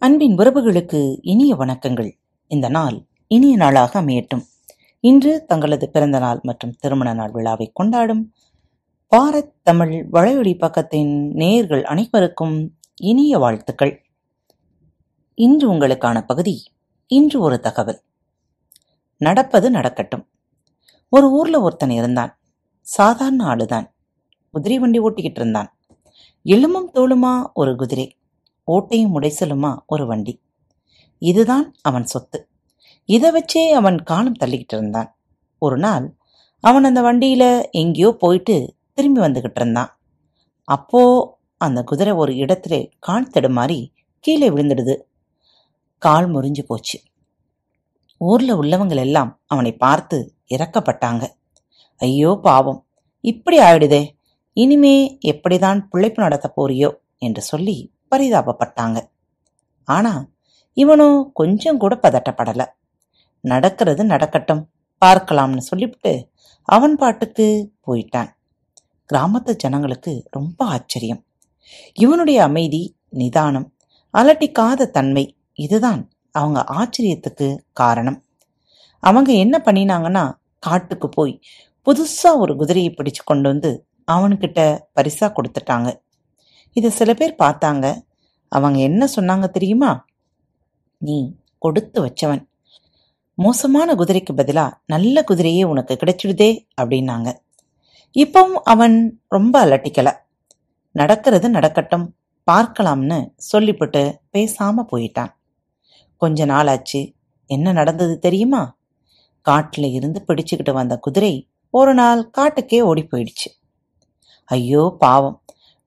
அன்பின் உறவுகளுக்கு இனிய வணக்கங்கள். இந்த நாள் இனிய நாளாக அமையட்டும். இன்று தங்களது பிறந்த நாள் மற்றும் திருமண நாள் விழாவை கொண்டாடும் பாரத் தமிழ் வளையொலி பக்கத்தின் நேயர்கள் அனைவருக்கும் இனிய வாழ்த்துக்கள். இன்று உங்களுக்கான பகுதி இன்று ஒரு தகவல். நடப்பது நடக்கட்டும். ஒரு ஊர்ல ஒருத்தன் இருந்தான். சாதாரண ஆளுதான். குதிரை வண்டி ஓட்டிக்கிட்டு இருந்தான். எலும்பும் தோளுமா ஒரு குதிரை. ஓட்டையும் உடைசலுமா ஒரு வண்டி? இதுதான் அவன் சொத்து. இதை வச்சே அவன் காலம் தள்ளிக்கிட்டு இருந்தான். ஒரு நாள் அவன் அந்த வண்டியில எங்கேயோ போயிட்டு திரும்பி வந்துகிட்டு இருந்தான். அப்போ அந்த குதிரை ஒரு இடத்துல கால் தடுமாறி கீழே விழுந்துடுது. கால் முறிஞ்சு போச்சு. ஊர்ல உள்ளவங்கள் எல்லாம் அவனை பார்த்து இறக்கப்பட்டாங்க. ஐயோ பாவம். இப்படி ஆயிடுதே. இனிமே எப்படிதான் பிழைப்பு நடத்த போறியோ என்று சொல்லி பரிதாபப்பட்டாங்க. ஆனா இவனோ கொஞ்சம் கூட பதட்டப்படல. நடக்கிறது நடக்கட்டும் பார்க்கலாம்னு சொல்லிவிட்டு அவன் பாட்டுக்கு போயிட்டான். கிராமத்து ஜனங்களுக்கு ரொம்ப ஆச்சரியம். இவனுடைய அமைதி நிதானம் அலட்டிக்காத தன்மை இதுதான் அவங்க ஆச்சரியத்துக்கு காரணம். அவங்க என்ன பண்ணினாங்கன்னா காட்டுக்கு போய் புதுசா ஒரு குதிரையை பிடிச்சு கொண்டு வந்து அவன்கிட்ட பரிசா கொடுத்துட்டாங்க. இதை சில பேர் பார்த்தாங்க. அவங்க என்ன சொன்னாங்க தெரியுமா? நீ கொடுத்து வச்சவன். மோசமான குதிரைக்கு பதிலாக நல்ல குதிரையே உனக்கு கிடைச்சிடுதே அப்படின்னாங்க. இப்பவும் அவன் ரொம்ப அலட்டிக்கல. நடக்கிறது நடக்கட்டும். பார்க்கலாம்னு சொல்லிவிட்டு பேசாம போயிட்டான். கொஞ்ச நாளாச்சு. என்ன நடந்தது தெரியுமா? காட்டில் இருந்து பிடிச்சுக்கிட்டு வந்த குதிரை ஒரு நாள் காட்டுக்கே ஓடி போயிடுச்சு. ஐயோ பாவம்.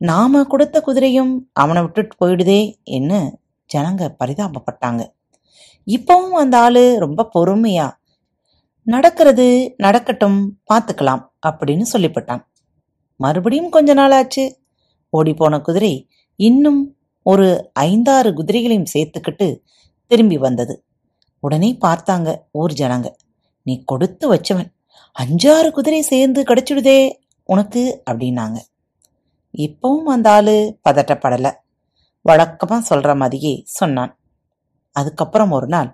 நாம கொடுத்த குதிரையும் அவனை விட்டுட்டு போயிடுதே என்ன ஜனங்க பரிதாபப்பட்டாங்க. இப்பவும் அந்த ஆளு ரொம்ப பொறுமையா நடக்கிறது நடக்கட்டும் பார்த்துக்கலாம் அப்படின்னு சொல்லிவிட்டான் மறுபடியும் கொஞ்ச நாள் ஓடி போன குதிரை இன்னும் ஒரு ஐந்தாறு குதிரைகளையும் சேர்த்துக்கிட்டு திரும்பி வந்தது. உடனே பார்த்தாங்க ஊர் ஜனங்க. நீ கொடுத்து வச்சவன். அஞ்சாறு குதிரை சேர்ந்து கிடைச்சிடுதே உனக்கு அப்படின்னாங்க. இப்பவும் அந்த ஆளு பதட்டப்படல. வழக்கமா சொல்ற மாதிரியே சொன்னான். அதுக்கப்புறம் ஒரு நாள்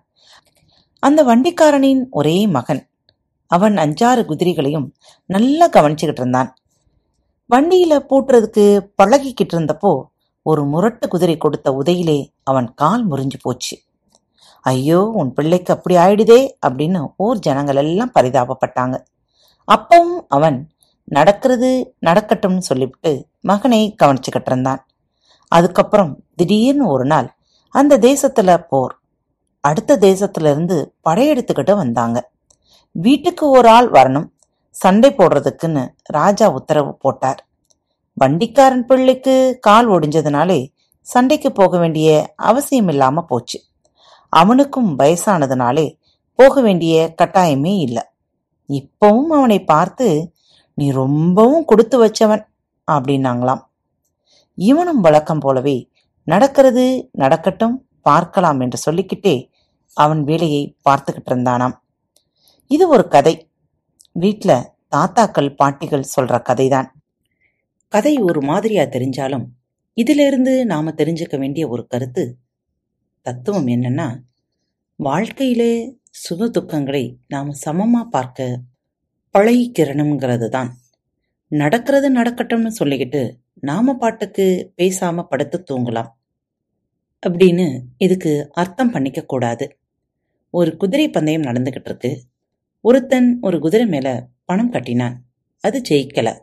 அந்த வண்டிக்காரனின் ஒரே மகன் அவன் அஞ்சாறு குதிரைகளையும் நல்லா கவனிச்சுக்கிட்டு இருந்தான். வண்டியில பூட்டுறதுக்கு பழகிக்கிட்டு இருந்தப்போ ஒரு முரட்டு குதிரை கொடுத்த உதையிலே அவன் கால் முறிஞ்சு போச்சு. ஐயோ உன் பிள்ளைக்கு அப்படி ஆயிடுதே அப்படின்னு ஊர் ஜனங்கள் எல்லாம் பரிதாபப்பட்டாங்க. அப்பவும் அவன் நடக்கிறது நடக்கட்டும்னு சொல்லிவிட்டு மகனை கவனிச்சுக்கிட்டு இருந்தான். அதுக்கப்புறம் திடீர்னு ஒரு நாள் அந்த தேசத்துல போர். அடுத்த தேசத்துல இருந்து படையெடுத்துக்கிட்டு வந்தாங்க. வீட்டுக்கு ஒரு ஆள் வரணும் சண்டை போடுறதுக்குன்னு ராஜா உத்தரவு போட்டார். வண்டிக்காரன் பிள்ளைக்கு கால் ஒடிஞ்சதுனாலே சண்டைக்கு போக வேண்டிய அவசியம் இல்லாம போச்சு. அவனுக்கும் வயசானதுனாலே போக வேண்டிய கட்டாயமே இல்லை. இப்பவும் அவனை பார்த்து நீ ரொம்பவும் கொடுத்து வச்சவன் அப்படின்னாங்களாம். இவனும் வழக்கம் போலவே நடக்கிறது நடக்கட்டும் பார்க்கலாம் என்று சொல்லிக்கிட்டே அவன் வேலையை பார்த்துக்கிட்டு இருந்தானாம். இது ஒரு கதை. வீட்டில் தாத்தாக்கள் பாட்டிகள் சொல்ற கதைதான். கதை ஒரு மாதிரியா தெரிஞ்சாலும் இதிலிருந்து நாம தெரிஞ்சுக்க வேண்டிய ஒரு கருத்து தத்துவம் என்னன்னா வாழ்க்கையிலே சுக துக்கங்களை நாம் சமமாக பார்க்க பழகிக்கிறணுங்கிறது தான் நடக்கிறது நடக்கட்டும்னு சொல்லிக்கிட்டு நாம பாட்டுக்கு பேசாம படுத்து தூங்கலாம். அப்படின்னு இதுக்கு அர்த்தம் பண்ணிக்க கூடாது. ஒரு குதிரை பந்தயம் நடந்துகிட்டு இருக்கு ஒருத்தன் ஒரு குதிரை மேல பணம் கட்டினான். அது ஜெயிக்கல.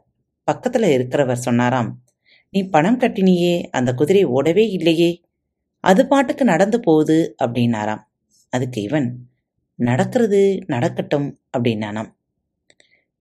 பக்கத்துல இருக்கிறவர் சொன்னாராம் நீ பணம் கட்டினியே அந்த குதிரை ஓடவே இல்லையே. அது பாட்டுக்கு நடந்து போகுது அப்படின்னாராம். அதுக்கு இவன் நடக்கிறது நடக்கட்டும் அப்படின்னானாம்.